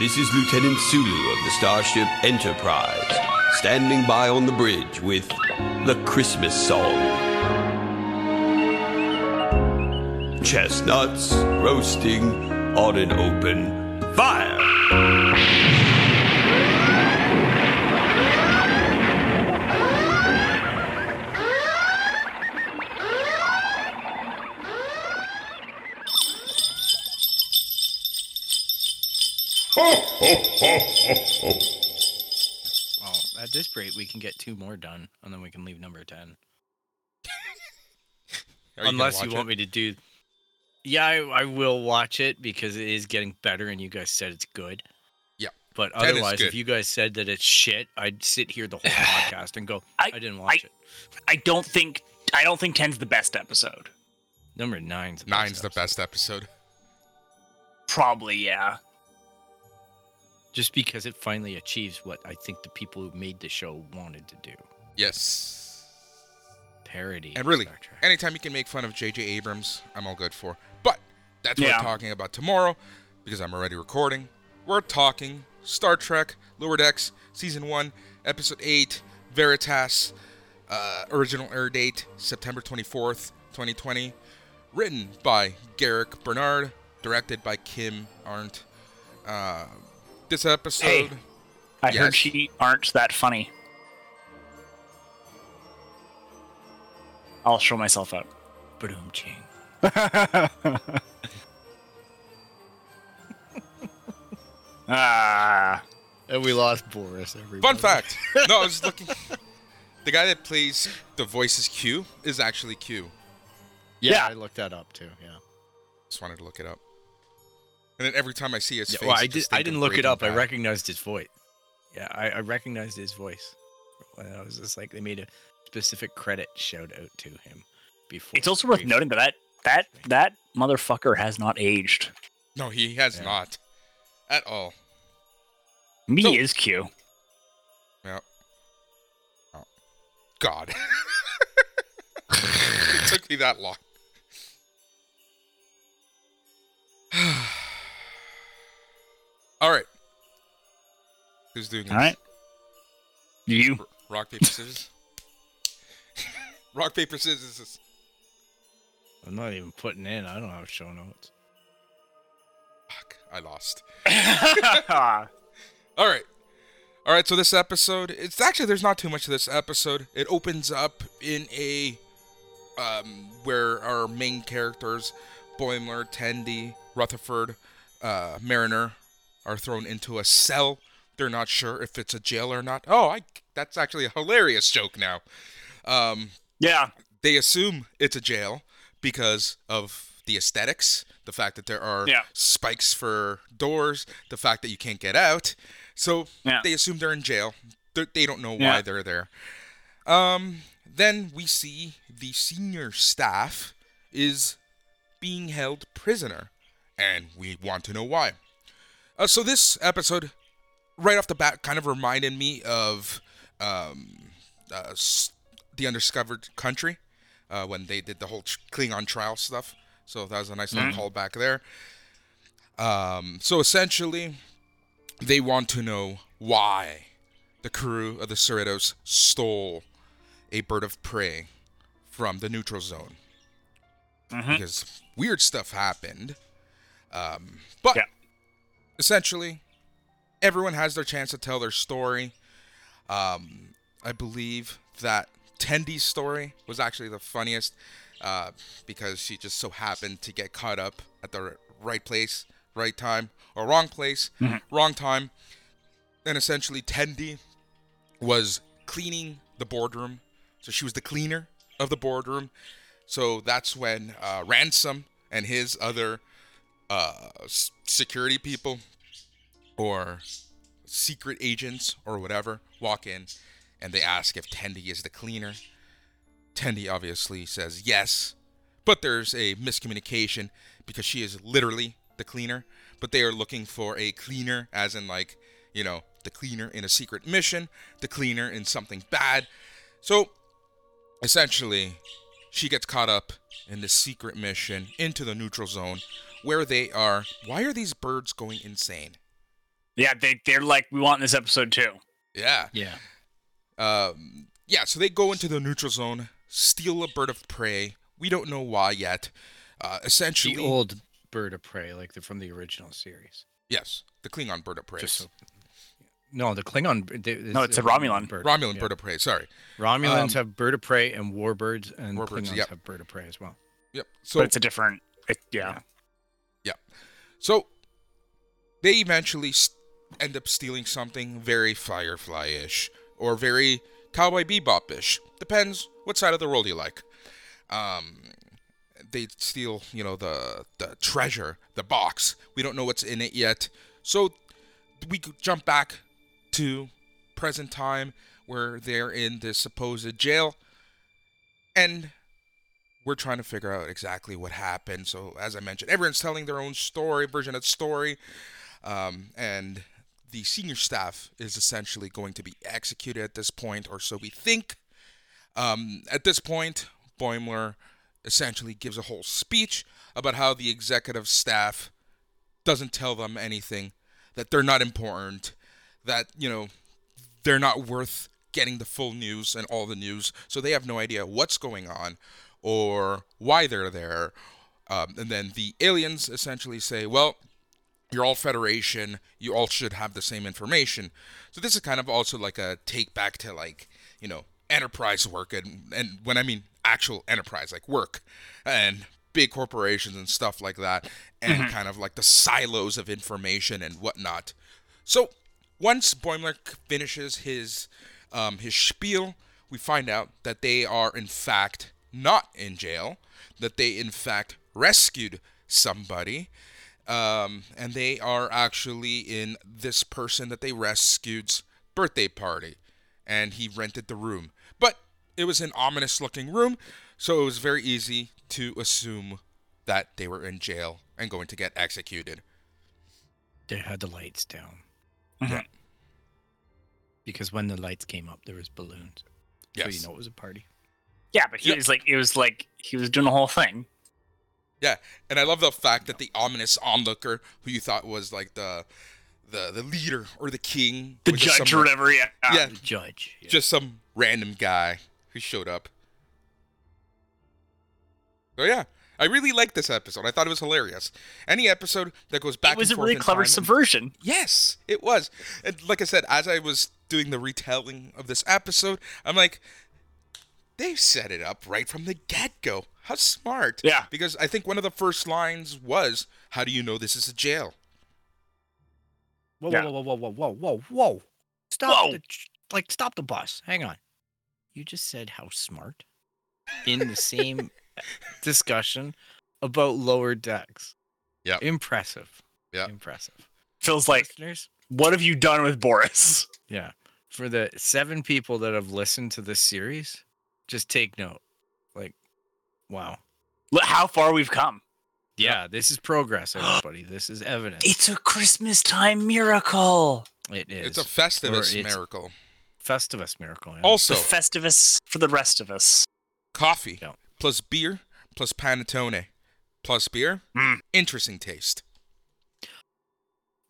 This is Lieutenant Sulu of the Starship Enterprise, standing by on the bridge with the Christmas song. Chestnuts roasting on an open fire. Well, at this rate, we can get two more done, and then we can leave number ten. You Unless you watch want me to do. Yeah, I, I will watch it because it is getting better, and you guys said it's good. Yeah, But 10 otherwise, if you guys said that it's shit, I'd sit here the whole podcast and go, I, I- didn't watch I- it. I don't think I don't think 10's the best episode. Number nine's the Nine's the episode. best episode. Probably, yeah. Just because it finally achieves what I think the people who made the show wanted to do. Yes. Parody. And really, Star Trek. anytime you can make fun of J.J. Abrams, I'm all good for. But that's what Yeah. we're talking about tomorrow because I'm already recording. We're talking Star Trek Lower Decks Season 1, Episode 8, Veritas. Uh, original air date September 24th, 2020. Written by Garrick Bernard, directed by Kim Arndt. Uh, this episode. Hey. I Yes. heard she aren't that funny. I'll show myself up. Boom ching. ah, And we lost Boris. Everybody. Fun fact. No, I was looking. The guy that plays the voice is Q is actually Q. Yeah, Yeah. I looked that up too. Yeah. Just wanted to look it up. And then every time I see his Yeah, face, well, I I, did. just I think didn't look it Breaking up. I recognized his voice. Yeah, I, I recognized his voice. And I was just like, they made a specific credit shout out to him before. it's also worth brief- noting that that that, that motherfucker has not aged. No, he has Yeah. not, at all. Me So- is Q. Yeah. Oh. God. it took me that long. all right. Who's doing this? All right, you. Rock paper scissors. Rock paper scissors. I'm not even putting in. I don't have show notes. Fuck, I lost. All right. All right, so this episode, it's actually there's not too much of this episode. It opens up in a um where our main characters, Boimler, Tendi, Rutherford, uh, Mariner are thrown into a cell. They're not sure if it's a jail or not. Oh, I that's actually a hilarious joke now. Um yeah, they assume it's a jail because of the aesthetics, the fact that there are Yeah. spikes for doors, the fact that you can't get out. So Yeah. they assume they're in jail. They're, they don't know why Yeah. they're there. Um, then we see the senior staff is being held prisoner, and we want to know why. Uh, so this episode, right off the bat, kind of reminded me of um, uh, s- the Undiscovered Country uh, when they did the whole Klingon trial stuff. So that was a nice little Mhm. callback there. Um, so essentially, they want to know why the crew of the Cerritos stole a bird of prey from the neutral zone Mhm. because weird stuff happened. Um, but Yeah. Essentially, everyone has their chance to tell their story. Um, I believe that Tendi's story was actually the funniest uh, because she just so happened to get caught up at the right place, right time, or wrong place, Mhm. wrong time. And essentially, Tendy was cleaning the boardroom. So she was the cleaner of the boardroom. So that's when uh, Ransom and his other uh, security people or secret agents or whatever walk in and they ask if Tendi is the cleaner. Tendi obviously says yes, but there's a miscommunication because she is literally the cleaner, but they are looking for a cleaner, as in, like, you know, the cleaner in a secret mission, the cleaner in something bad. So essentially, she gets caught up in this secret mission into the neutral zone where they are. Why are these birds going insane? Yeah, they they're like, we want this episode too. Yeah. Yeah. Um, yeah, so they go into the neutral zone, steal a bird of prey. We don't know why yet. Uh, essentially, The old bird of prey, like the from the original series. yes, the Klingon bird of prey. Just so, no, the Klingon. they- No, it's it's a Romulan. bird. Romulan yeah. bird of prey. Sorry. Romulans Um, have bird of prey and warbirds, and Warbirds, Klingons yep. have bird of prey as well. Yep. So but it's a different. It, yeah. So they eventually s end up stealing something very Firefly-ish or very Cowboy Bebop-ish. Depends what side of the world you like. Um, they steal, you know, the the treasure, the box. We don't know what's in it yet. So we jump back to present time where they're in this supposed jail and we're trying to figure out exactly what happened. So, as I mentioned, everyone's telling their own story, version of story, um, and the senior staff is essentially going to be executed at this point, or so we think. Um, at this point, Boimler essentially gives a whole speech about how the executive staff doesn't tell them anything, that they're not important, that, you know, they're not worth getting the full news and all the news, so they have no idea what's going on or why they're there. Um, and then the aliens essentially say, well, you're all Federation, you all should have the same information. So this is kind of also like a take back to like, you know, enterprise work and and when I mean actual enterprise, like work and big corporations and stuff like that, and kind of like the silos of information and whatnot. So once Boimler finishes his um, his spiel, we find out that they are in fact not in jail, that they in fact rescued somebody, um, and they are actually in this person that they rescued's birthday party, and he rented the room. But it was an ominous looking room, so it was very easy to assume that they were in jail and going to get executed. They had the lights down Yeah. because when the lights came up, there was balloons. Yes. So you know it was a party. Yeah, but he Yep. was like, it was like he was doing the whole thing. Yeah, and I love the fact that the ominous onlooker, who you thought was like the the the leader or the king, The judge some- or whatever. Yeah. Yeah, The judge. yeah. just some random guy who showed up. So yeah, I really liked this episode. I thought it was hilarious. Any episode that goes back It was and a forth really clever time- subversion. Yes, it was. And like I said, as I was doing the retelling of this episode, I'm like, they set it up right from the get go. How smart. Yeah. Because I think one of the first lines was, How do you know this is a jail? Whoa, Yeah. whoa, whoa, whoa, whoa, whoa, whoa, whoa! Stop Whoa. the like stop the bus. Hang on. You just said how smart in the same discussion about lower decks. Yeah. Impressive. Yep. Impressive. Feels like, Listeners, what have you done with Boris? yeah. For the seven people that have listened to this series, just take note. Like, wow. Look how far we've come. Yeah, this is progress, everybody. this is evidence. It's a Christmas time miracle. It is. It's a Festivus it's- miracle. Festivus miracle. yeah. Also, The Festivus for the rest of us. coffee Yeah. plus beer plus panettone plus beer. Mm. Interesting taste.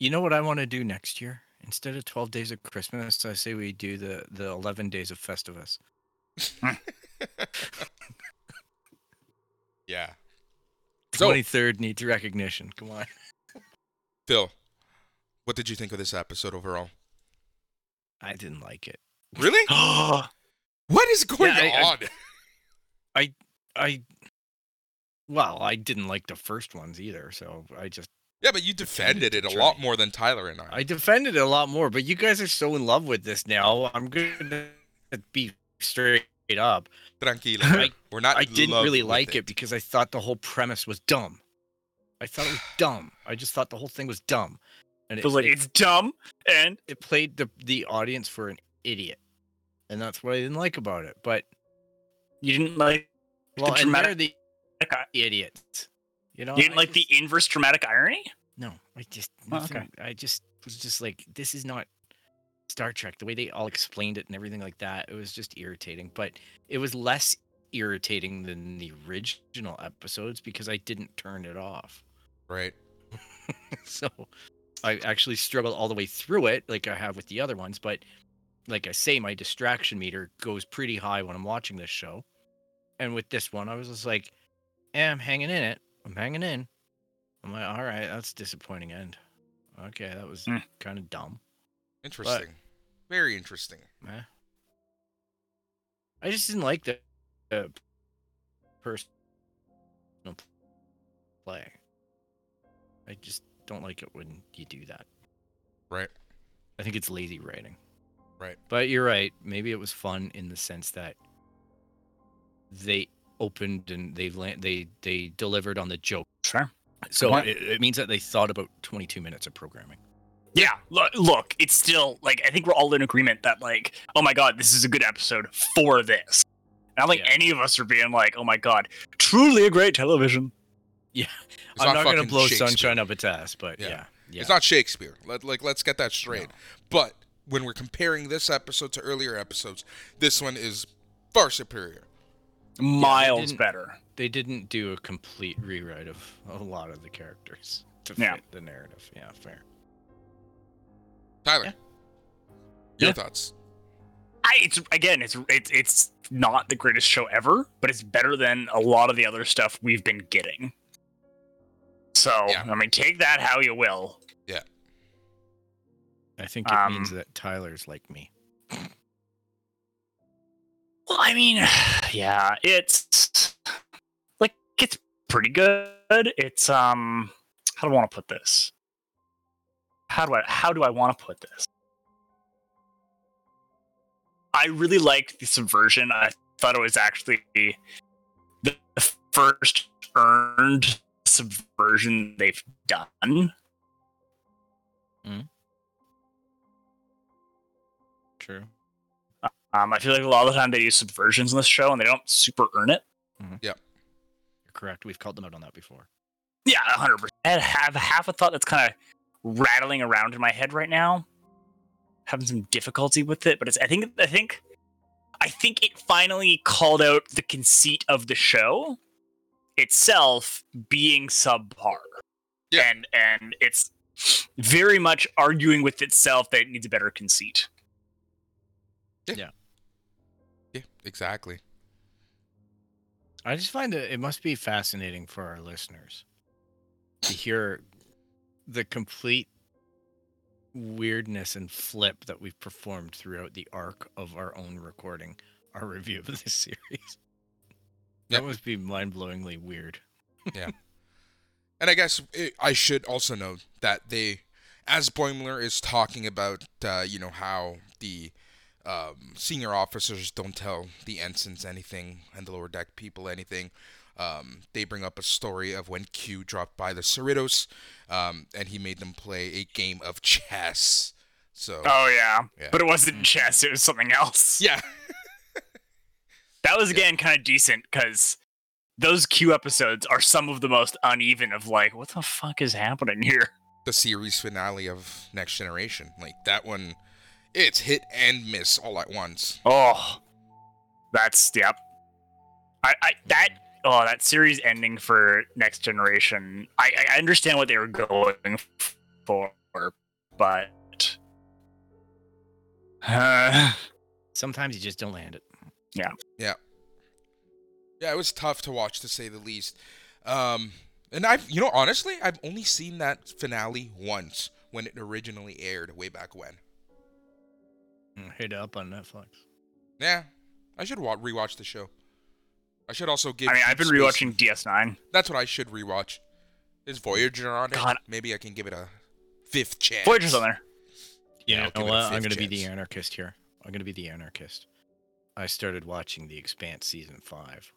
You know what I want to do next year? Instead of 12 days of Christmas, I say we do the, the 11 days of Festivus. Yeah. So, 23rd needs recognition. Come on. Phil, what did you think of this episode overall? I didn't like it. Really? What is going Yeah, I- I- on? I, well, I didn't like the first ones either. So I just, yeah, but you defended it a lot more than Tyler and I. I defended it a lot more. But you guys are so in love with this now. I'm going to be straight up. Tranquilo. I- We're not. I didn't really like it. because I thought the whole premise was dumb. I thought it was dumb. I just thought the whole thing was dumb. And it, feels like it, it's dumb and it played the the audience for an idiot. And that's what I didn't like about it. But you didn't like well, and dramatic- they're the idiots. You know, you didn't I like the inverse dramatic irony. No, I just Oh, okay. I just was just like, this is not Star Trek. The way they all explained it and everything like that, it was just irritating. But it was less irritating than the original episodes because I didn't turn it off. Right. so I actually struggled all the way through it, like I have with the other ones. But like I say, my distraction meter goes pretty high when I'm watching this show. And with this one, I was just like, "Yeah, I'm hanging in it. I'm hanging in." I'm like, "All right, that's a disappointing end." Okay, that was Hmm. kind of dumb. Interesting. Very interesting. Eh. I just didn't like the, the personal play. I just don't like it when you do that. Right. I think it's lazy writing. Right. But you're right. Maybe it was fun in the sense that they opened and they la- they they delivered on the joke. Sure. So it, it means that they thought about 22 minutes of programming. Yeah, look, look, it's still like I think we're all in agreement that like, oh my god, this is a good episode for this. I don't think Yeah. any of us are being like, oh my god, truly a great television. It's I'm not not, going to blow sunshine up its ass, but Yeah. yeah, yeah. It's not Shakespeare. Let like let's get that straight. No. But when we're comparing this episode to earlier episodes, this one is far superior. Miles didn't- better. they didn't do a complete rewrite of a lot of the characters to Yeah. fit the narrative. Yeah, fair. Tyler, Yeah. your Yeah. thoughts? I, it's again, it's it's it's not the greatest show ever, but it's better than a lot of the other stuff we've been getting. So Yeah. I mean, take that how you will. Yeah. I think it means Um, that Tyler's like me. Well, I mean, yeah, it's like it's pretty good. It's um, how do I want to put this? How do I how do I want to put this? I really liked the subversion. I thought it was actually the first earned subversion they've done. Mm. True. Um, I feel like a lot of the time they use subversions in this show and they don't super earn it. Yep. You're correct. We've called them out on that before. Yeah, hundred percent. I have half a thought that's kind of rattling around in my head right now, having some difficulty with it. But it's I think I think I think it finally called out the conceit of the show itself being subpar. Yeah. and and it's very much arguing with itself that it needs a better conceit. Yeah. Yeah, exactly. I just find it it must be fascinating for our listeners to hear the complete weirdness and flip that we've performed throughout the arc of our own recording, our review of this series. Yep. That must be mind-blowingly weird. Yeah. And I guess it, I should also note that they, as Boimler is talking about, uh, you know, how the um, senior officers don't tell the ensigns anything and the lower deck people anything. Um, they bring up a story of when Q dropped by the Cerritos, um, and he made them play a game of chess. So Oh yeah, Yeah. but it wasn't chess; it was something else. yeah, That was Yeah. again kind of decent because those Q episodes are some of the most uneven of like, what the fuck is happening here? the series finale of Next Generation, like that one, it's hit and miss all at once. Oh, that's yep. I, I that oh that series ending for Next Generation. I, I understand what they were going for, but uh, Sometimes you just don't land it. Yeah, Yeah. Yeah, it was tough to watch to say the least. Um, and I've, you know, honestly, I've only seen that finale once when it originally aired way back when. Mm, Hit it up on Netflix. Yeah, I should wa- rewatch the show. I should also give. I mean, I've been Space- rewatching DS9. That's what I should rewatch. Is Voyager on it? God. Maybe I can give it a fifth chance. Voyager's on there. Yeah, You I'll know give it a what? I'm gonna be the anarchist here. I'm gonna be the anarchist. I started watching The Expanse season five.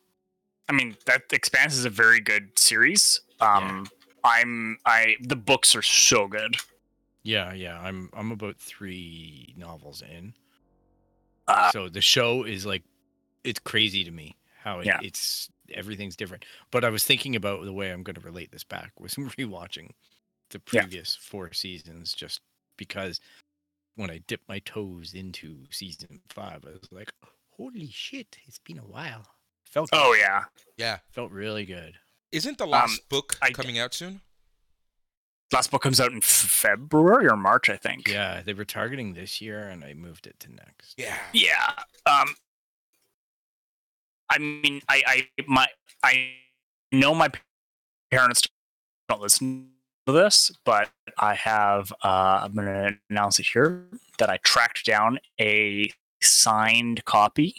I mean, that Expanse is a very good series. Um, I'm I the books are so good. Yeah, yeah. I'm I'm about three novels in. Uh, so the show is like it's crazy to me how it, Yeah. it's everything's different. But I was thinking about the way I'm going to relate this back was rewatching the Yeah. previous four seasons just because when I dipped my toes into season five, I was like, "Holy shit! It's been a while." Felt oh good. yeah, Yeah. felt really good. Isn't the last Um, book I- coming out soon? Last book comes out in February or March, I think. Yeah, they were targeting this year, and I moved it to next. Yeah. Yeah. Um. I mean, I, I, my, I know my parents don't listen to this, but I have. Uh, I'm going to announce it here that I tracked down a signed copy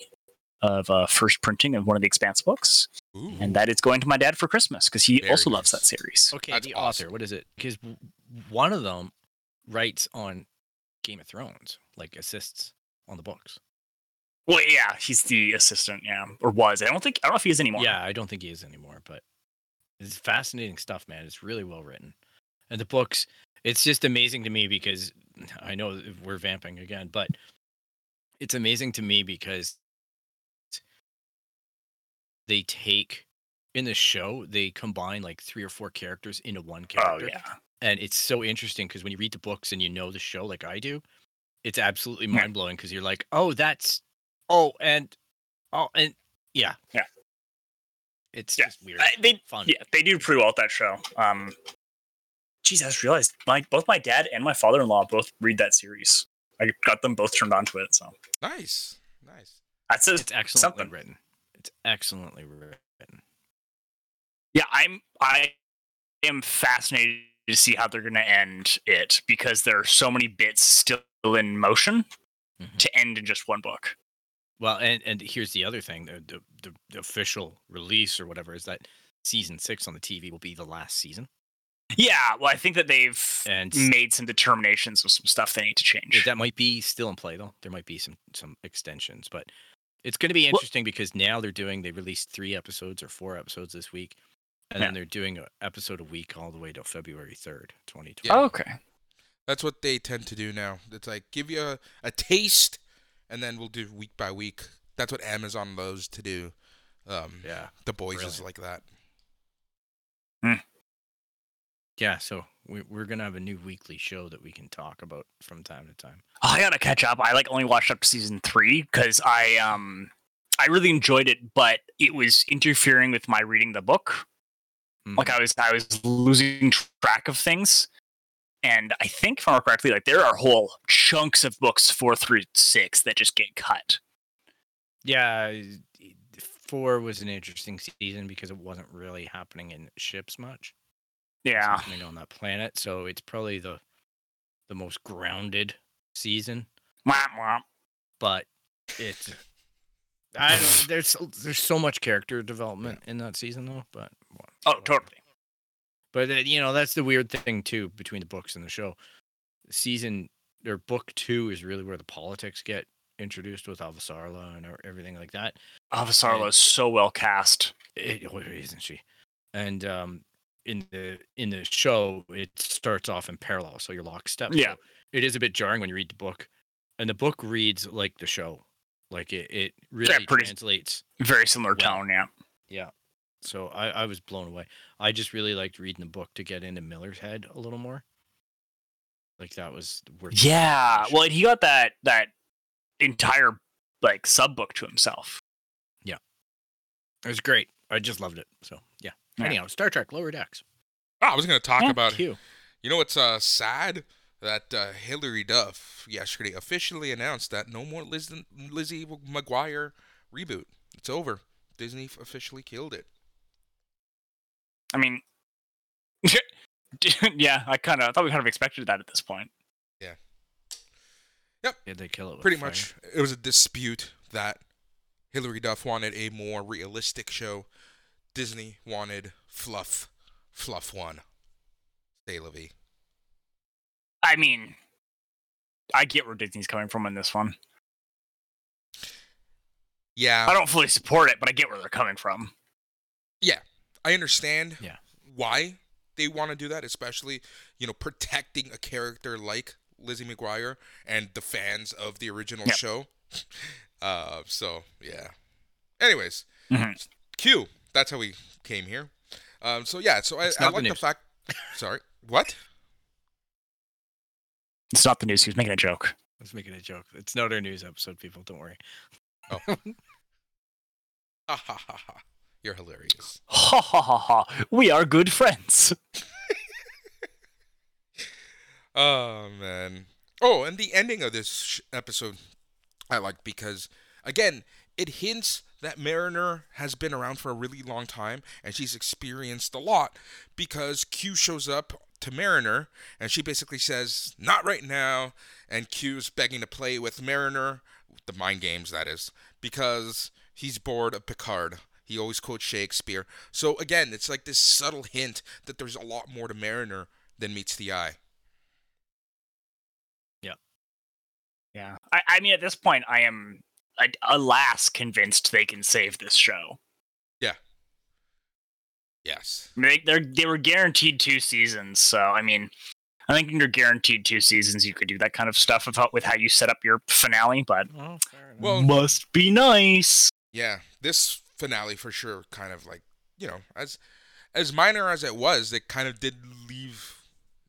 of uh, first printing of one of the Expanse books, Ooh. and that is going to my dad for Christmas because he Very also loves that series. Okay, That's the awesome. author. What is it? Because one of them writes on Game of Thrones, like assists on the books. Well, yeah, he's the assistant, yeah, or was. I don't think I don't know if he is anymore. Yeah, I don't think he is anymore, but it's fascinating stuff, man. It's really well written, and the books. It's just amazing to me because I know we're vamping again, but it's amazing to me because they take in the show they combine like three or four characters into one oh, character. Oh yeah. and it's so interesting because when you read the books and you know the show like I do, it's absolutely mind blowing because you're like, oh, that's oh, and oh, and yeah, Yeah. It's Yeah. just weird, I, they fun. yeah they do pretty well at that show. Um, geez, I just realized my both my dad and my father in law both read that series. I got them both turned onto it, so Nice. Nice. that's a, It's excellently something. written. It's excellently written. yeah. I'm I am fascinated to see how they're going to end it because there are so many bits still in motion Mhm. to end in just one book. Well, and and here's the other thing: the, the the the official release or whatever is that season six on the TV will be the last season. Yeah, well, I think that they've And- made some determinations with some stuff they need to change. That might be still in play though. There might be some some extensions, but it's going to be Well- interesting because now they're doing they released three episodes or four episodes this week, and Yeah. then they're doing an episode a week all the way till February third, twenty twenty. Okay. That's what they tend to do now. It's like give you a, a taste, and then we'll do week by week. That's what Amazon loves to do. Um, Yeah, The boys is like that. yeah. So we, we're gonna have a new weekly show that we can talk about from time to time. Oh, I gotta catch up. I like only watched up to season three because I um I really enjoyed it, but it was interfering with my reading the book. Like I was I was losing track of things. And I think if I remember correctly, like there are whole chunks of books four through six that just get cut. Yeah, four was an interesting season because it wasn't really happening in ships much. Yeah. happening on that planet, so it's probably the the most grounded season. Womp womp. But it's I there's so- there's so much character development in that season though. But well, Oh, totally. But uh, you know that's the weird thing too between the books and the show. Season or book two is really where the politics get introduced with Avasarala and er- everything like that. Avasarala is so well cast. It, oh, isn't she? And um, in the in the show, it starts off in parallel, so you're lockstep. Yeah. So it is a bit jarring when you read the book, and the book reads like the show, like it it really pretty- translates. Very similar Well, tone, yeah. Yeah. So I I was blown away. I just really liked reading the book to get into Miller's head a little more. Like that was worth. Yeah. research. Well, and he got that that entire like sub book to himself. Yeah, it was great. I just loved it. So yeah. Yeah. Anyhow, Star Trek Lower Decks. Oh, I was going to talk Yeah, about Q. You know what's uh, sad? That uh, Hilary Duff yesterday officially announced that no more Liz- Lizzie McGuire reboot. It's over. Disney officially killed it. I mean, yeah, I kind of thought we kind of expected that at this point. Yeah. Yep. Did they kill it? With Pretty fire? much, it was a dispute that Hilary Duff wanted a more realistic show. Disney wanted fluff. Fluff won. Stay Levy. I mean, I get where Disney's coming from in this one. Yeah. I don't fully support it, but I get where they're coming from. I understand Yeah. why they want to do that, especially, you know, protecting a character like Lizzie McGuire and the fans of the original Yep. show. Uh, so yeah. Anyways, Mhm. Q. That's how we came here. Um, so yeah. So I, I not the like the fact. Sorry. What? It's not the news. He was making a joke. I was making a joke. It's not our news episode, people. Don't worry. Ha ha ha ha. You're hilarious. Ha ha ha ha. We are good friends. Oh man. Oh, and the ending of this episode I like because again, it hints that Mariner has been around for a really long time and she's experienced a lot because Q shows up to Mariner and she basically says, "Not right now." And Q's begging to play with Mariner, the mind games that is, because he's bored of Picard. He always quotes Shakespeare. So again, it's like this subtle hint that there's a lot more to Mariner than meets the eye. Yeah. Yeah. I, I mean, at this point, I am, a- alas, convinced they can save this show. Yeah. Yes. I mean, they, they're, they were guaranteed two seasons, so I mean, I think when you're guaranteed two seasons, you could do that kind of stuff about with how you set up your finale. But Well, fair enough. Well, must be nice. yeah, this finale for sure kind of like, you know, as as minor as it was, it kind of did leave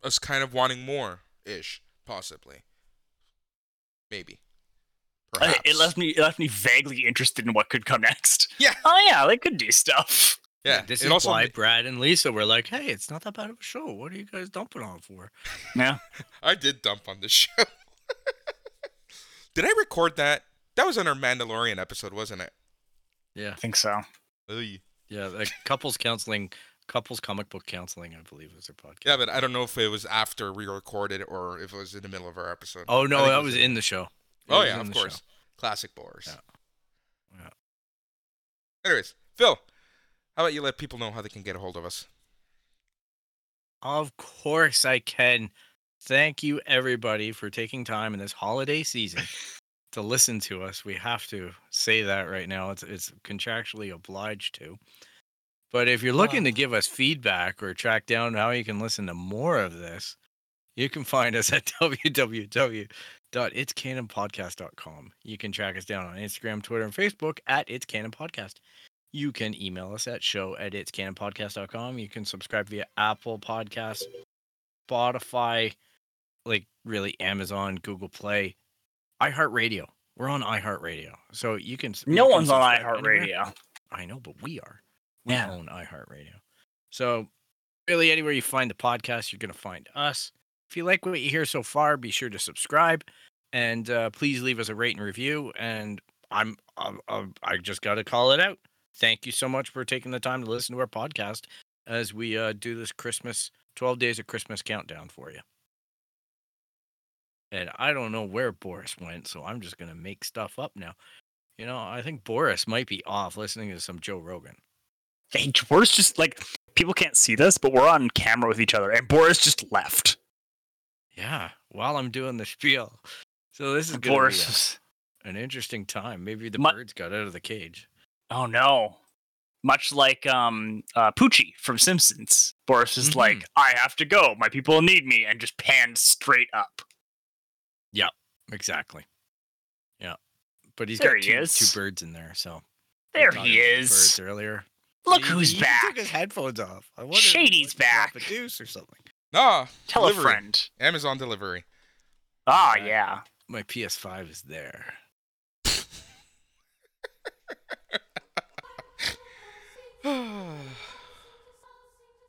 us kind of wanting more ish, possibly. Maybe. Perhaps. It left me it left me vaguely interested in what could come next. Yeah. Oh yeah, they could do stuff. Yeah, this it is also why ma- Brad and Lisa were like, "Hey, it's not that bad of a show. What are you guys dumping on for?" Yeah. I did dump on this show. did I record that? That was on our Mandalorian episode, wasn't it? Yeah, I think so. Oy. yeah. Like couples counseling, couples comic book counseling, I believe was their podcast. Yeah, but I don't know if it was after we recorded or if it was in the middle of our episode. Oh no, that was in the show. Oh, it Oh yeah, of course. show. Classic Boris. Yeah. Yeah. Anyways, Phil, how about you let people know how they can get a hold of us? Of course I can. Thank you everybody for taking time in this holiday season to listen to us. We have to say that right now. It's it's contractually obliged to. But if you're looking to give us feedback or track down how you can listen to more of this, you can find us at www.itscanonpodcast.com. You can track us down on Instagram, Twitter, and Facebook at It's Canon Podcast. You can email us at show at itscanonpodcast.com. You can subscribe via Apple Podcasts, Spotify, like really Amazon, Google Play, iHeartRadio. We're on iHeartRadio. So you can you No can one's on subscribe anywhere. iHeartRadio. I know, but we are. We Yeah. own iHeartRadio. So really anywhere you find the podcast, you're gonna find us. If you like what you hear so far, be sure to subscribe and uh, please leave us a rate and review. And I'm, I'm, I'm I just got to call it out. Thank you so much for taking the time to listen to our podcast as we uh, do this Christmas 12 days of Christmas countdown for you. And I don't know where Boris went, so I'm just gonna make stuff up now. You know, I think Boris might be off listening to some Joe Rogan. Hey, Boris just like people can't see this, but we're on camera with each other, and Boris just left. Yeah, while I'm doing the spiel. So this is gonna Boris. be a- an interesting time. Maybe the My- birds got out of the cage. Oh no. Much like um uh Poochie from Simpsons. Boris is like, Mhm. I have to go. My people need me, and just panned straight up. Yeah, exactly. Yeah, but he's There got he two, is. two birds in there. So There he is. Birds earlier. Look He- who's he back. Took his headphones off. I wonder if Shady's he dropped back. A deuce or something. Nah, Tell a friend. Amazon delivery. Ah, Right. yeah. My PS5 is there.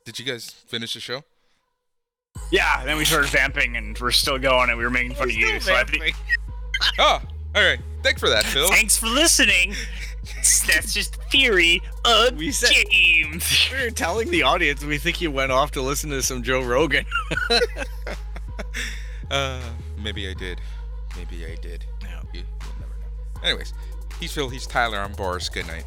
Did you guys finish the show? Yeah, then we started vamping and we're still going and we were making fun of you. So I think, Oh, all right. Thanks for that, Phil. thanks for listening. That's just theory of We said- James. We were telling the audience we think you went off to listen to some Joe Rogan. Uh, maybe I did. Maybe I did. Yeah. You, you'll never know. Anyways, he's Phil. He's Tyler. I'm Boris. Good night.